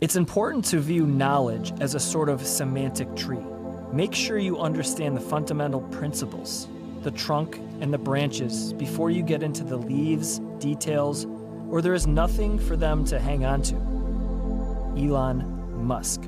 It's important to view knowledge as a sort of semantic tree. Make sure you understand the fundamental principles, the trunk and the branches, before you get into the leaves, details, or there is nothing for them to hang on to. Elon Musk.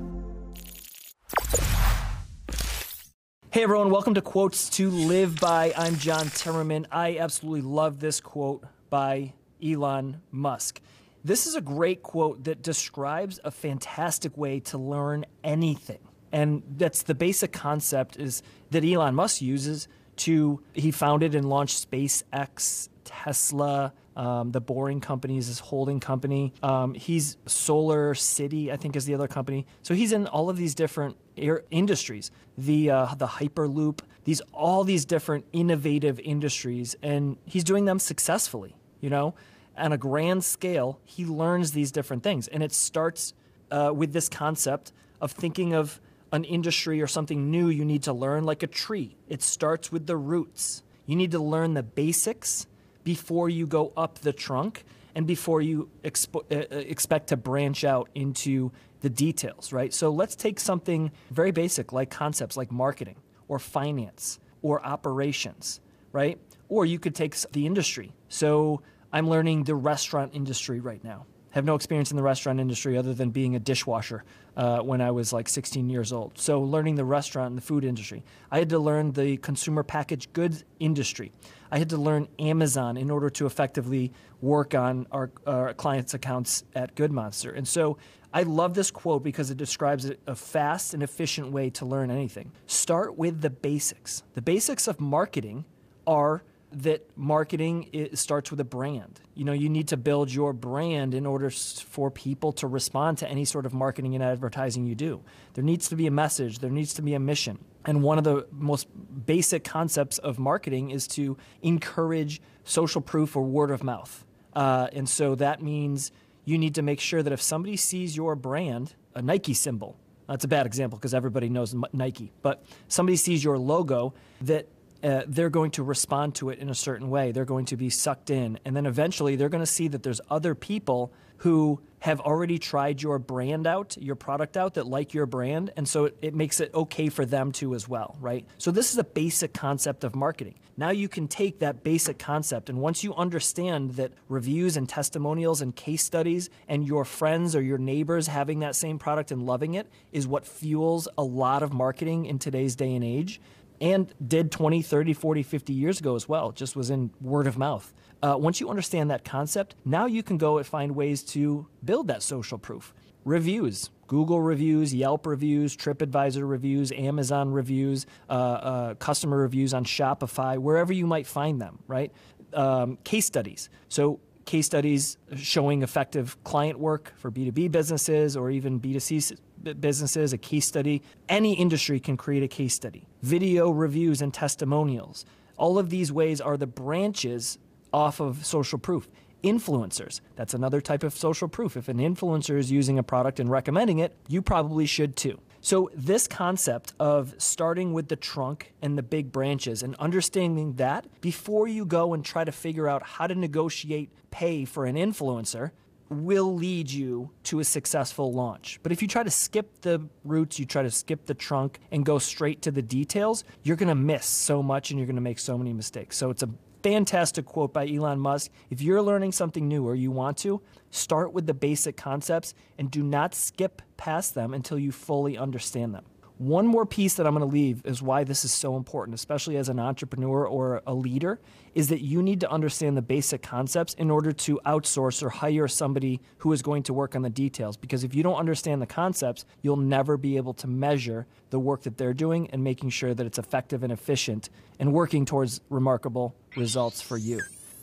Hey everyone, welcome to Quotes to Live By. I'm John Timmerman. I absolutely love this quote by Elon Musk. This is a great quote that describes a fantastic way to learn anything. And that's the basic concept is that Elon Musk uses to he founded and launched SpaceX, Tesla, um, the Boring Company is his holding company. Um, he's Solar City, I think, is the other company. So he's in all of these different air industries. The uh, the Hyperloop, these all these different innovative industries, and he's doing them successfully. You know, on a grand scale, he learns these different things, and it starts uh, with this concept of thinking of an industry or something new you need to learn, like a tree. It starts with the roots. You need to learn the basics before you go up the trunk and before you expo- uh, uh, expect to branch out into the details, right? So let's take something very basic like concepts like marketing or finance or operations, right? Or you could take the industry. So I'm learning the restaurant industry right now have no experience in the restaurant industry other than being a dishwasher uh, when I was like 16 years old. So, learning the restaurant and the food industry. I had to learn the consumer packaged goods industry. I had to learn Amazon in order to effectively work on our, our clients' accounts at Good Monster. And so, I love this quote because it describes a fast and efficient way to learn anything. Start with the basics. The basics of marketing are that marketing starts with a brand. You know, you need to build your brand in order for people to respond to any sort of marketing and advertising you do. There needs to be a message, there needs to be a mission. And one of the most basic concepts of marketing is to encourage social proof or word of mouth. Uh, and so that means you need to make sure that if somebody sees your brand, a Nike symbol, that's a bad example because everybody knows Nike, but somebody sees your logo, that uh, they're going to respond to it in a certain way. They're going to be sucked in. And then eventually they're going to see that there's other people who have already tried your brand out, your product out that like your brand. And so it, it makes it okay for them to as well, right? So this is a basic concept of marketing. Now you can take that basic concept, and once you understand that reviews and testimonials and case studies and your friends or your neighbors having that same product and loving it is what fuels a lot of marketing in today's day and age, and did 20, 30, 40, 50 years ago as well, just was in word of mouth. Uh, once you understand that concept, now you can go and find ways to build that social proof. Reviews, Google reviews, Yelp reviews, TripAdvisor reviews, Amazon reviews, uh, uh, customer reviews on Shopify, wherever you might find them, right? Um, case studies. So case studies showing effective client work for B2B businesses or even B2C businesses, a case study. Any industry can create a case study. Video reviews and testimonials. All of these ways are the branches off of social proof. Influencers, that's another type of social proof. If an influencer is using a product and recommending it, you probably should too. So, this concept of starting with the trunk and the big branches and understanding that before you go and try to figure out how to negotiate pay for an influencer will lead you to a successful launch. But if you try to skip the roots, you try to skip the trunk and go straight to the details, you're going to miss so much and you're going to make so many mistakes. So, it's a fantastic quote by Elon Musk. If you're learning something new or you want to, start with the basic concepts and do not skip past them until you fully understand them. One more piece that I'm going to leave is why this is so important, especially as an entrepreneur or a leader, is that you need to understand the basic concepts in order to outsource or hire somebody who is going to work on the details. Because if you don't understand the concepts, you'll never be able to measure the work that they're doing and making sure that it's effective and efficient and working towards remarkable results for you.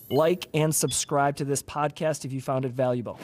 Like and subscribe to this podcast if you found it valuable.